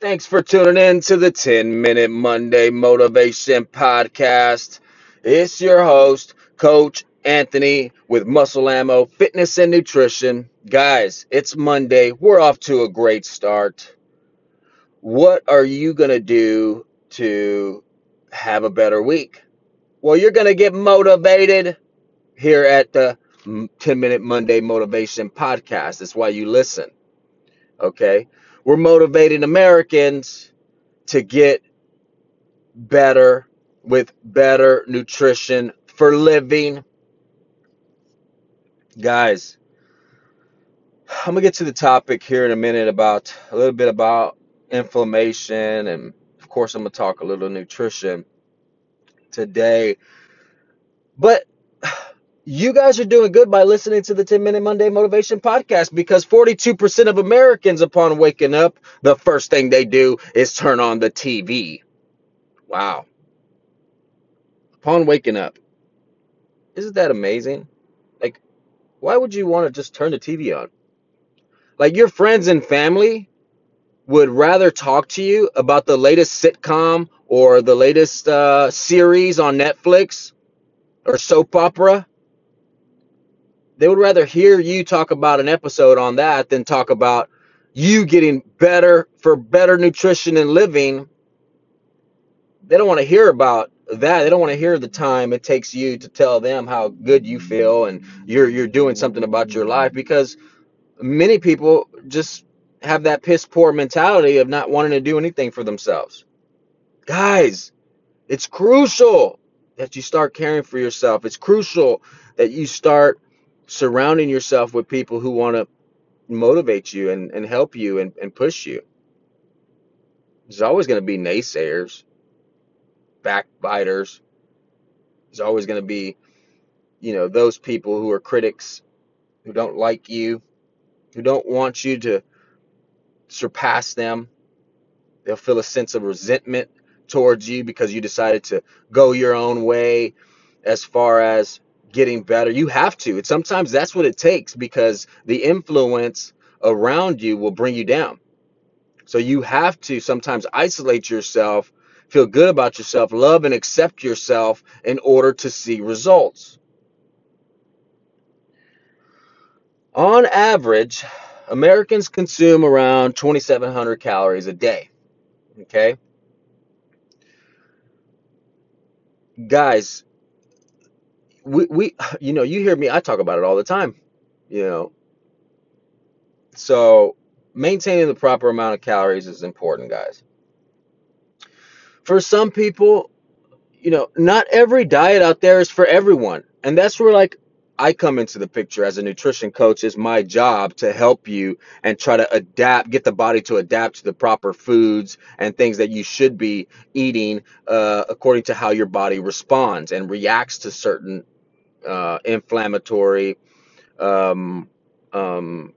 Thanks for tuning in to the 10 Minute Monday Motivation Podcast. It's your host, Coach Anthony with Muscle Ammo Fitness and Nutrition. Guys, it's Monday. We're off to a great start. What are you going to do to have a better week? Well, you're going to get motivated here at the 10 Minute Monday Motivation Podcast. That's why you listen. Okay? We're motivating Americans to get better with better nutrition for living. Guys, I'm going to get to the topic here in a minute about a little bit about inflammation and of course I'm going to talk a little nutrition today. But you guys are doing good by listening to the 10 Minute Monday Motivation Podcast because 42% of Americans, upon waking up, the first thing they do is turn on the TV. Wow. Upon waking up. Isn't that amazing? Like, why would you want to just turn the TV on? Like, your friends and family would rather talk to you about the latest sitcom or the latest uh, series on Netflix or soap opera they would rather hear you talk about an episode on that than talk about you getting better for better nutrition and living. They don't want to hear about that. They don't want to hear the time it takes you to tell them how good you feel and you're you're doing something about your life because many people just have that piss poor mentality of not wanting to do anything for themselves. Guys, it's crucial that you start caring for yourself. It's crucial that you start surrounding yourself with people who want to motivate you and, and help you and, and push you. There's always going to be naysayers, backbiters. There's always going to be, you know, those people who are critics, who don't like you, who don't want you to surpass them. They'll feel a sense of resentment towards you because you decided to go your own way as far as getting better. You have to. Sometimes that's what it takes because the influence around you will bring you down. So you have to sometimes isolate yourself, feel good about yourself, love and accept yourself in order to see results. On average, Americans consume around 2,700 calories a day. Okay? Guys, we, we you know you hear me i talk about it all the time you know. So maintaining the proper amount of calories is important guys. For some people you know not every diet out there is for everyone and that's where like i come into the picture as a nutrition coach is my job to help you and try to adapt get the body to adapt to the proper foods and things that you should be eating uh, according to how your body responds and reacts to certain uh, inflammatory um, um,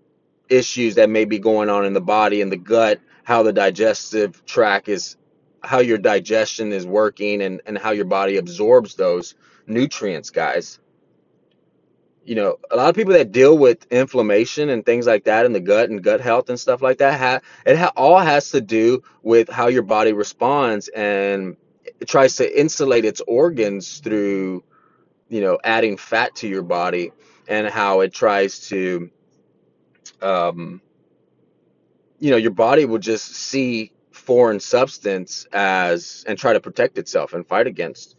issues that may be going on in the body and the gut, how the digestive tract is, how your digestion is working, and, and how your body absorbs those nutrients, guys. You know, a lot of people that deal with inflammation and things like that in the gut and gut health and stuff like that, ha- it ha- all has to do with how your body responds and it tries to insulate its organs through you know adding fat to your body and how it tries to um, you know your body will just see foreign substance as and try to protect itself and fight against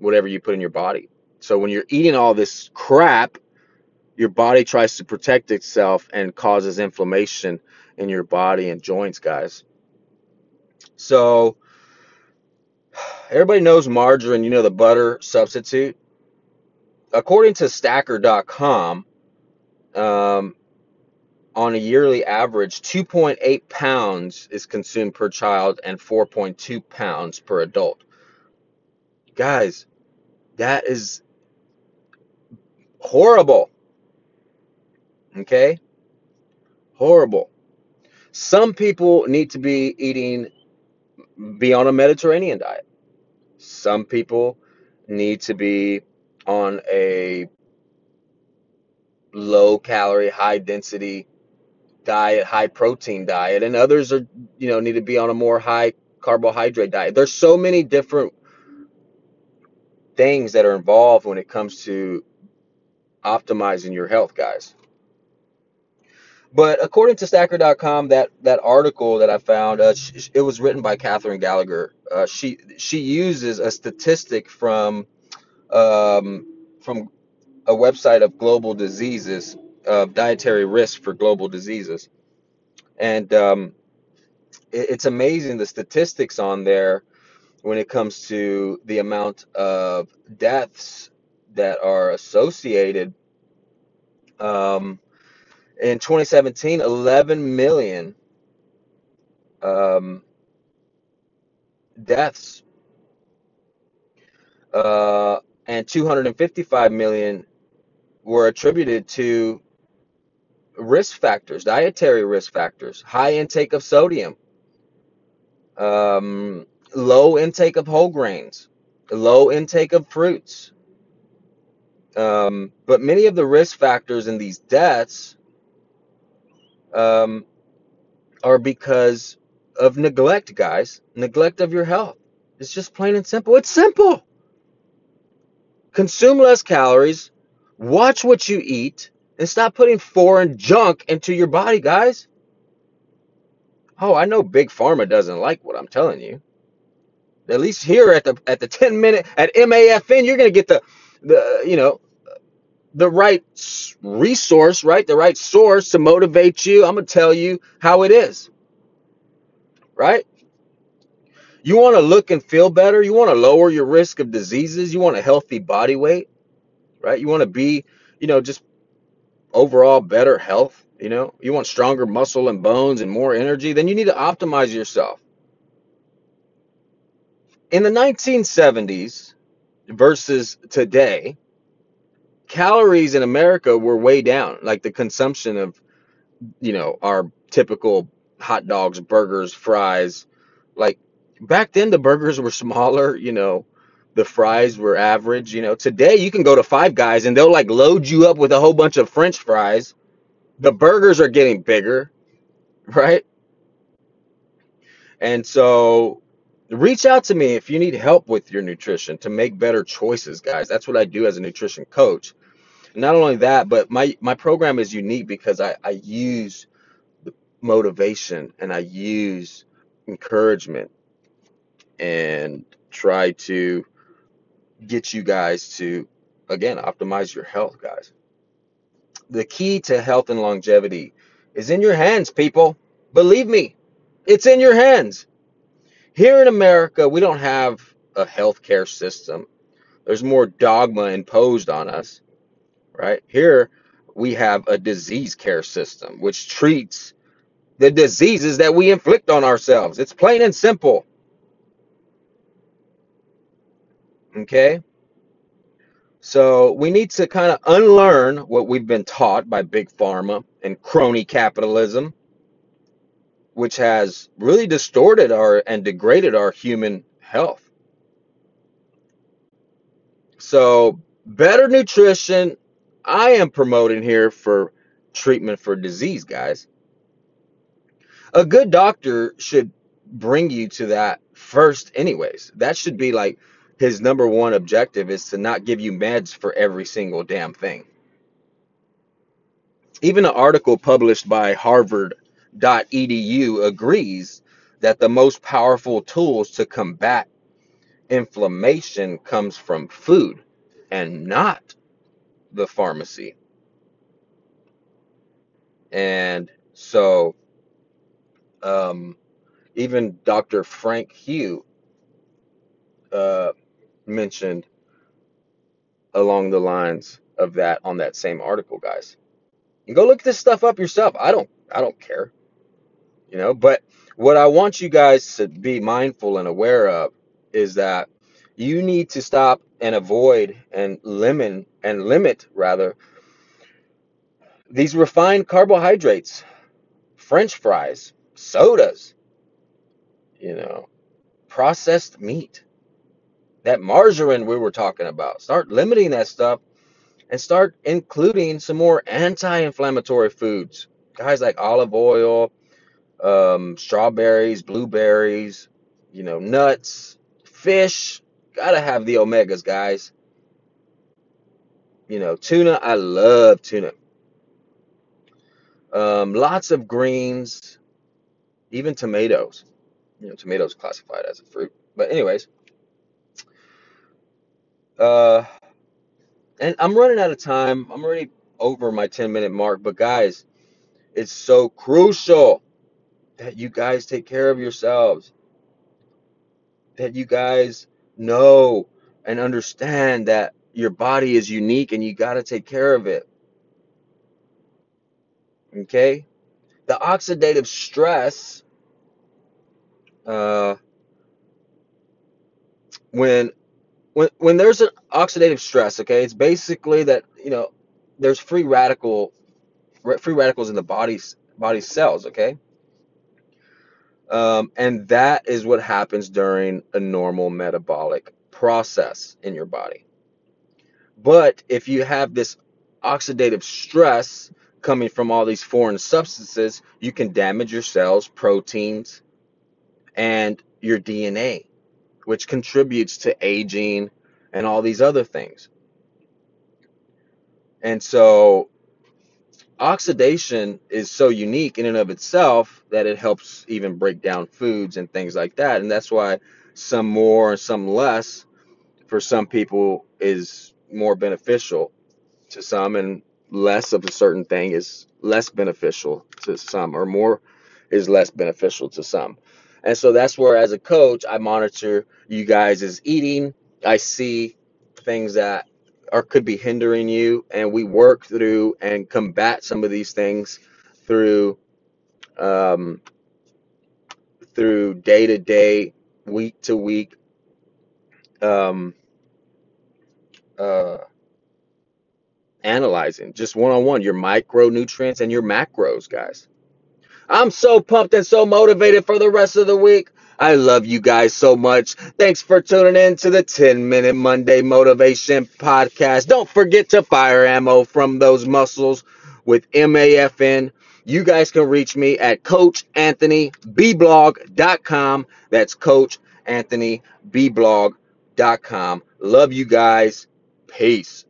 whatever you put in your body. So when you're eating all this crap your body tries to protect itself and causes inflammation in your body and joints guys. So everybody knows margarine you know the butter substitute according to Stacker.com, um, on a yearly average, 2.8 pounds is consumed per child and 4.2 pounds per adult. Guys, that is horrible. Okay? Horrible. Some people need to be eating, be on a Mediterranean diet. Some people need to be on a low calorie, high density diet, high protein diet, and others are, you know, need to be on a more high carbohydrate diet. There's so many different things that are involved when it comes to optimizing your health, guys. But according to Stacker.com, that that article that I found, uh, sh- it was written by Catherine Gallagher. Uh, she she uses a statistic from um, from a website of global diseases, of dietary risk for global diseases, and um, it, it's amazing the statistics on there when it comes to the amount of deaths that are associated. Um, in 2017, 11 million um, deaths uh, and 255 million were attributed to risk factors, dietary risk factors, high intake of sodium, um, low intake of whole grains, low intake of fruits. Um, but many of the risk factors in these deaths um, are because of neglect, guys. Neglect of your health. It's just plain and simple. It's simple. Consume less calories, watch what you eat, and stop putting foreign junk into your body, guys. Oh, I know Big Pharma doesn't like what I'm telling you. At least here at the at the 10 minute at MAFN, you're gonna get the the you know the right resource, right? The right source to motivate you. I'm gonna tell you how it is, right? You want to look and feel better. You want to lower your risk of diseases. You want a healthy body weight, right? You want to be, you know, just overall better health. You know, you want stronger muscle and bones and more energy. Then you need to optimize yourself. In the 1970s versus today, calories in America were way down. Like the consumption of, you know, our typical hot dogs, burgers, fries. Like back then, the burgers were smaller. You know, the fries were average. You know, today you can go to Five Guys and they'll like load you up with a whole bunch of French fries. The burgers are getting bigger, right? And so reach out to me if you need help with your nutrition to make better choices, guys. That's what I do as a nutrition coach. Not only that, but my my program is unique because I I use the motivation and I use encouragement and try to get you guys to again optimize your health, guys. The key to health and longevity is in your hands, people. Believe me, it's in your hands. Here in America, we don't have a healthcare system. There's more dogma imposed on us, right? Here we have a disease care system which treats the diseases that we inflict on ourselves. It's plain and simple. Okay? So we need to kind of unlearn what we've been taught by big pharma and crony capitalism, which has really distorted our and degraded our human health. So better nutrition, I am promoting here for treatment for disease, guys. A good doctor should bring you to that first, anyways. That should be like his number one objective is to not give you meds for every single damn thing. Even an article published by harvard.edu agrees that the most powerful tools to combat inflammation comes from food and not the pharmacy. And so um, even Dr. Frank Hu uh, mentioned along the lines of that on that same article, guys. And go look this stuff up yourself. I don't I don't care. You know, but what I want you guys to be mindful and aware of is that you need to stop and avoid and limit and limit rather these refined carbohydrates, french fries, sodas, you know, processed meat that margarine we were talking about. Start limiting that stuff and start including some more anti inflammatory foods, guys like olive oil, um, strawberries, blueberries, you know, nuts, fish. Gotta have the omegas, guys. You know, tuna. I love tuna. Um, lots of greens, even tomatoes. You know, tomatoes classified as a fruit. But anyways, uh, and I'm running out of time. I'm already over my 10 minute mark. But guys, it's so crucial that you guys take care of yourselves. That you guys know and understand that your body is unique and you got to take care of it. Okay? The oxidative stress, uh, when when when there's an oxidative stress, okay, it's basically that you know there's free radical free radicals in the body's body cells, okay, um, and that is what happens during a normal metabolic process in your body. But if you have this oxidative stress coming from all these foreign substances, you can damage your cells, proteins, and your DNA, which contributes to aging and all these other things. And so oxidation is so unique in and of itself that it helps even break down foods and things like that. And that's why some more and some less for some people is more beneficial to some and less of a certain thing is less beneficial to some or more is less beneficial to some. And so that's where as a coach I monitor you guys' as eating. I see things that are could be hindering you and we work through and combat some of these things through um, through day to day week to week um, uh, analyzing just one on one your micronutrients and your macros guys I'm so pumped and so motivated for the rest of the week. I love you guys so much. Thanks for tuning in to the 10 Minute Monday Motivation Podcast. Don't forget to fire ammo from those muscles with MAFN. You guys can reach me at CoachAnthonyBblog.com. That's CoachAnthonyBblog.com. Love you guys. Peace.